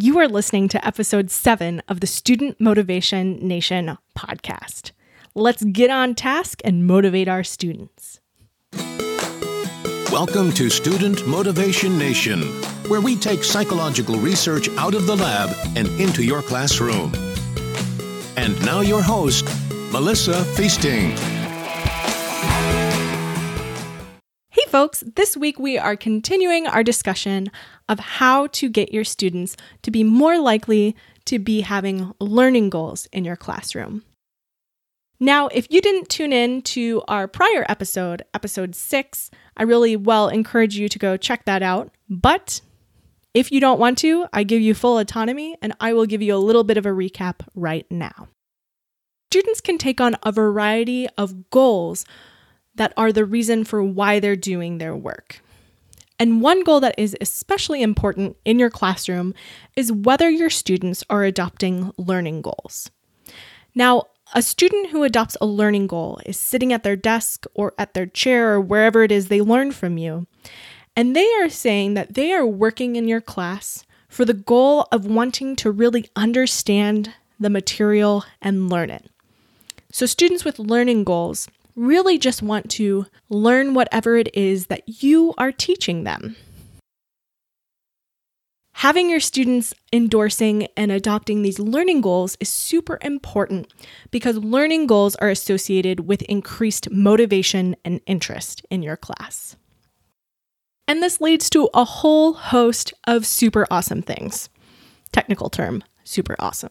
You are listening to episode seven of the Student Motivation Nation podcast. Let's get on task and motivate our students. Welcome to Student Motivation Nation, where we take psychological research out of the lab and into your classroom. And now, your host, Melissa Feasting. Folks, this week we are continuing our discussion of how to get your students to be more likely to be having learning goals in your classroom. Now, if you didn't tune in to our prior episode, episode six, I really well encourage you to go check that out. But if you don't want to, I give you full autonomy and I will give you a little bit of a recap right now. Students can take on a variety of goals that are the reason for why they're doing their work. And one goal that is especially important in your classroom is whether your students are adopting learning goals. Now, a student who adopts a learning goal is sitting at their desk or at their chair or wherever it is they learn from you, and they are saying that they are working in your class for the goal of wanting to really understand the material and learn it. So, students with learning goals really just want to learn whatever it is that you are teaching them. Having your students endorsing and adopting these learning goals is super important because learning goals are associated with increased motivation and interest in your class. And this leads to a whole host of super awesome things. Technical term, super awesome.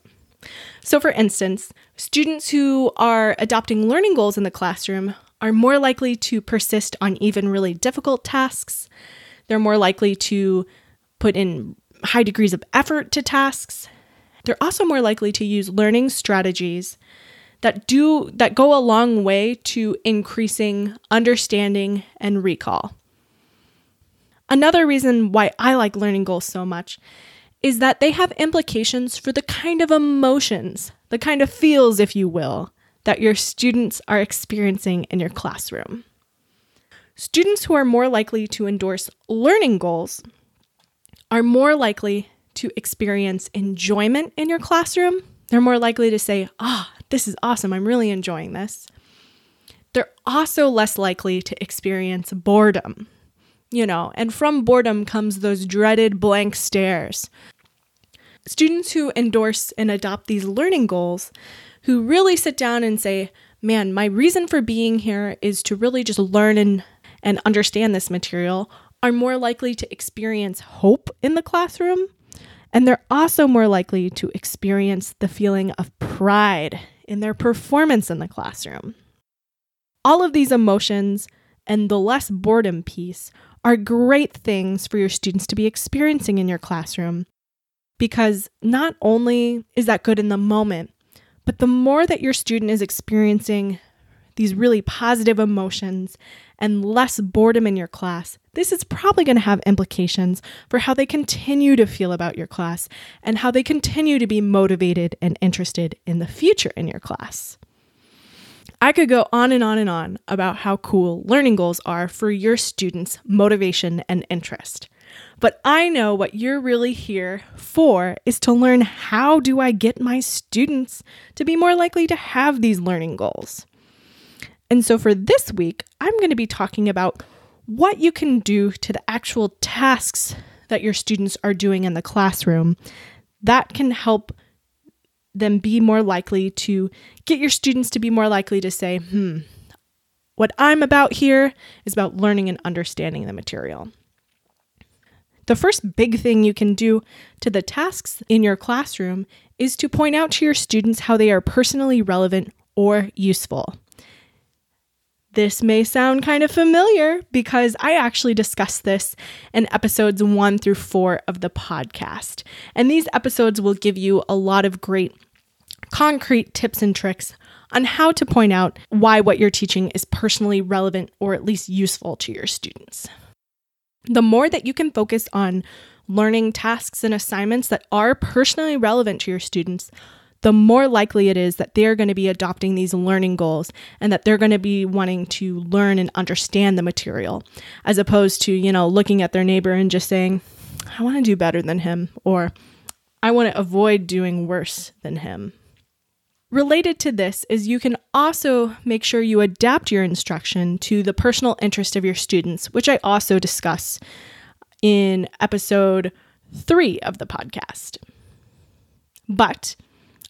So, for instance, students who are adopting learning goals in the classroom are more likely to persist on even really difficult tasks. They're more likely to put in high degrees of effort to tasks. They're also more likely to use learning strategies that do that go a long way to increasing understanding and recall. Another reason why I like learning goals so much is that they have implications for the kind of emotions, the kind of feels, if you will, that your students are experiencing in your classroom. Students who are more likely to endorse learning goals are more likely to experience enjoyment in your classroom. They're more likely to say, Ah, oh, this is awesome. I'm really enjoying this. They're also less likely to experience boredom you know, and from boredom comes those dreaded blank stares. Students who endorse and adopt these learning goals, who really sit down and say, man, my reason for being here is to really just learn and, and understand this material, are more likely to experience hope in the classroom. And they're also more likely to experience the feeling of pride in their performance in the classroom. All of these emotions and the less boredom piece are great things for your students to be experiencing in your classroom because not only is that good in the moment, but the more that your student is experiencing these really positive emotions and less boredom in your class, this is probably going to have implications for how they continue to feel about your class and how they continue to be motivated and interested in the future in your class. I could go on and on and on about how cool learning goals are for your students' motivation and interest. But I know what you're really here for is to learn how do I get my students to be more likely to have these learning goals. And so for this week, I'm going to be talking about what you can do to the actual tasks that your students are doing in the classroom that can help them be more likely to get your students to be more likely to say, hmm, what I'm about here is about learning and understanding the material. The first big thing you can do to the tasks in your classroom is to point out to your students how they are personally relevant or useful. This may sound kind of familiar because I actually discussed this in episodes one through four of the podcast. And these episodes will give you a lot of great concrete tips and tricks on how to point out why what you're teaching is personally relevant or at least useful to your students. The more that you can focus on learning tasks and assignments that are personally relevant to your students, the more likely it is that they're going to be adopting these learning goals and that they're going to be wanting to learn and understand the material, as opposed to, you know, looking at their neighbor and just saying, I want to do better than him, or I want to avoid doing worse than him. Related to this is you can also make sure you adapt your instruction to the personal interest of your students, which I also discuss in episode three of the podcast. But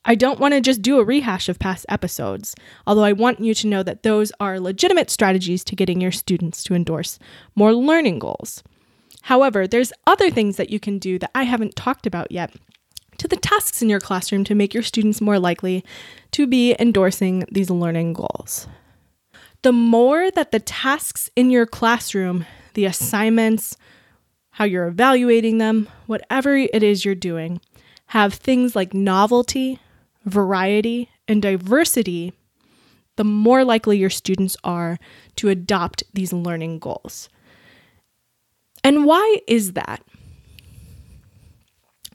I don't want to just do a rehash of past episodes, although I want you to know that those are legitimate strategies to getting your students to endorse more learning goals. However, there's other things that you can do that I haven't talked about yet to the tasks in your classroom to make your students more likely to be endorsing these learning goals. The more that the tasks in your classroom, the assignments, how you're evaluating them, whatever it is you're doing, have things like novelty, variety, and diversity, the more likely your students are to adopt these learning goals. And why is that?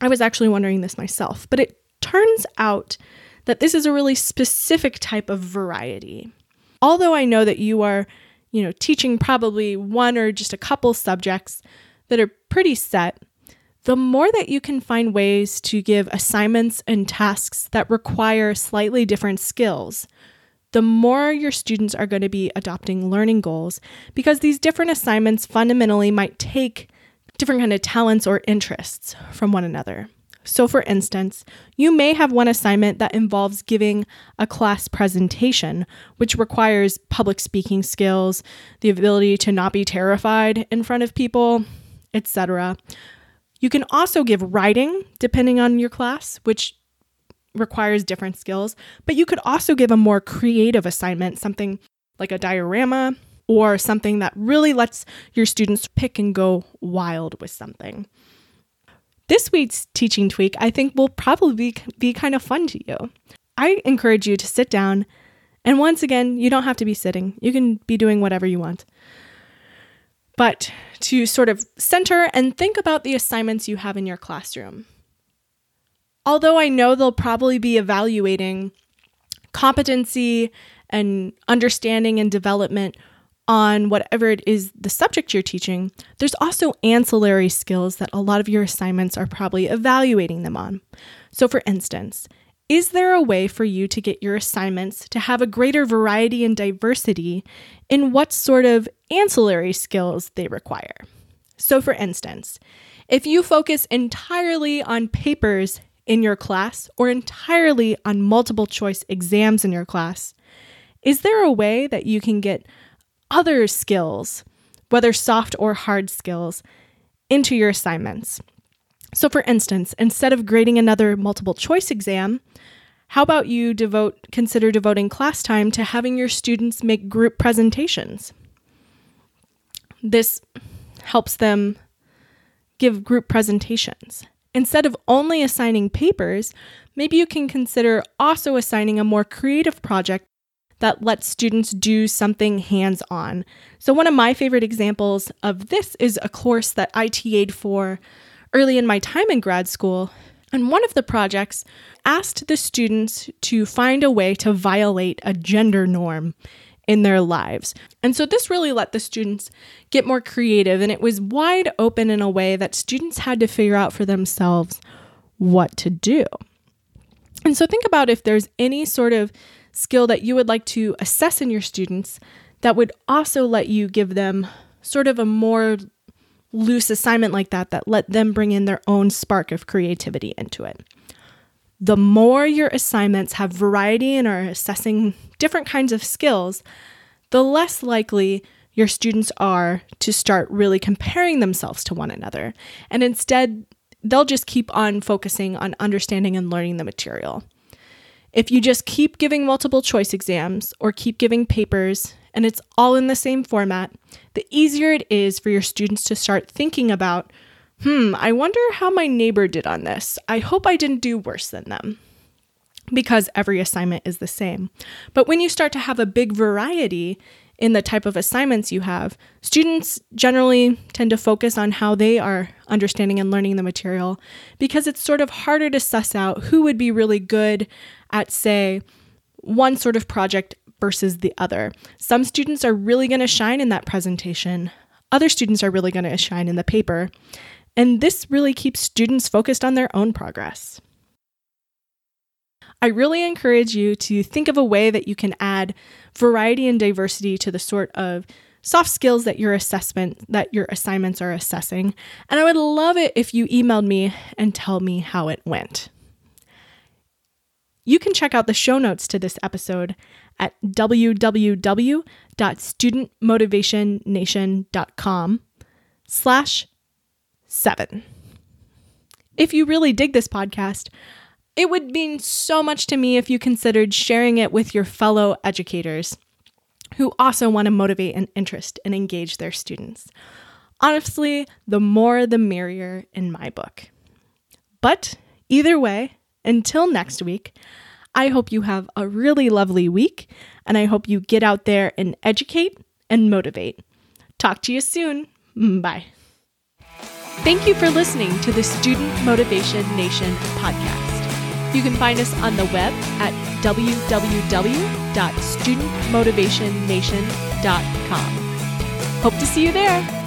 I was actually wondering this myself, but it turns out that this is a really specific type of variety. Although I know that you are, you know, teaching probably one or just a couple subjects that are pretty set, the more that you can find ways to give assignments and tasks that require slightly different skills, the more your students are going to be adopting learning goals because these different assignments fundamentally might take different kind of talents or interests from one another. So, for instance, you may have one assignment that involves giving a class presentation, which requires public speaking skills, the ability to not be terrified in front of people, etc. You can also give writing, depending on your class, which requires different skills, but you could also give a more creative assignment, something like a diorama or something that really lets your students pick and go wild with something. This week's teaching tweak, I think, will probably be, be kind of fun to you. I encourage you to sit down, and once again, you don't have to be sitting, you can be doing whatever you want. But to sort of center and think about the assignments you have in your classroom. Although I know they'll probably be evaluating competency and understanding and development on whatever it is the subject you're teaching, there's also ancillary skills that a lot of your assignments are probably evaluating them on. So, for instance, is there a way for you to get your assignments to have a greater variety and diversity in what sort of ancillary skills they require? So, for instance, if you focus entirely on papers in your class or entirely on multiple choice exams in your class, is there a way that you can get other skills, whether soft or hard skills, into your assignments. So, for instance, instead of grading another multiple choice exam, how about you devote consider devoting class time to having your students make group presentations? This helps them give group presentations. Instead of only assigning papers, maybe you can consider also assigning a more creative project that lets students do something hands on. So, one of my favorite examples of this is a course that I TA'd for early in my time in grad school. And one of the projects asked the students to find a way to violate a gender norm in their lives. And so this really let the students get more creative, and it was wide open in a way that students had to figure out for themselves what to do. And so think about if there's any sort of skill that you would like to assess in your students that would also let you give them sort of a more loose assignment like that that let them bring in their own spark of creativity into it. The more your assignments have variety and are assessing different kinds of skills, the less likely your students are to start really comparing themselves to one another. And instead, they'll just keep on focusing on understanding and learning the material. If you just keep giving multiple choice exams or keep giving papers and it's all in the same format, the easier it is for your students to start thinking about, hmm, I wonder how my neighbor did on this. I hope I didn't do worse than them. Because every assignment is the same. But when you start to have a big variety in the type of assignments you have, students generally tend to focus on how they are understanding and learning the material because it's sort of harder to suss out who would be really good at, say, one sort of project versus the other. Some students are really going to shine in that presentation, other students are really going to shine in the paper. And this really keeps students focused on their own progress. I really encourage you to think of a way that you can add variety and diversity to the sort of soft skills that your assessment that your assignments are assessing and i would love it if you emailed me and tell me how it went you can check out the show notes to this episode at www.studentmotivationnation.com slash seven. If you really dig this podcast, it would mean so much to me if you considered sharing it with your fellow educators who also want to motivate and interest and engage their students. Honestly, the more the merrier in my book. But either way, until next week, I hope you have a really lovely week and I hope you get out there and educate and motivate. Talk to you soon. Mm, bye. Thank you for listening to the Student Motivation Nation podcast. You can find us on the web at www.studentmotivationnation.com. Hope to see you there.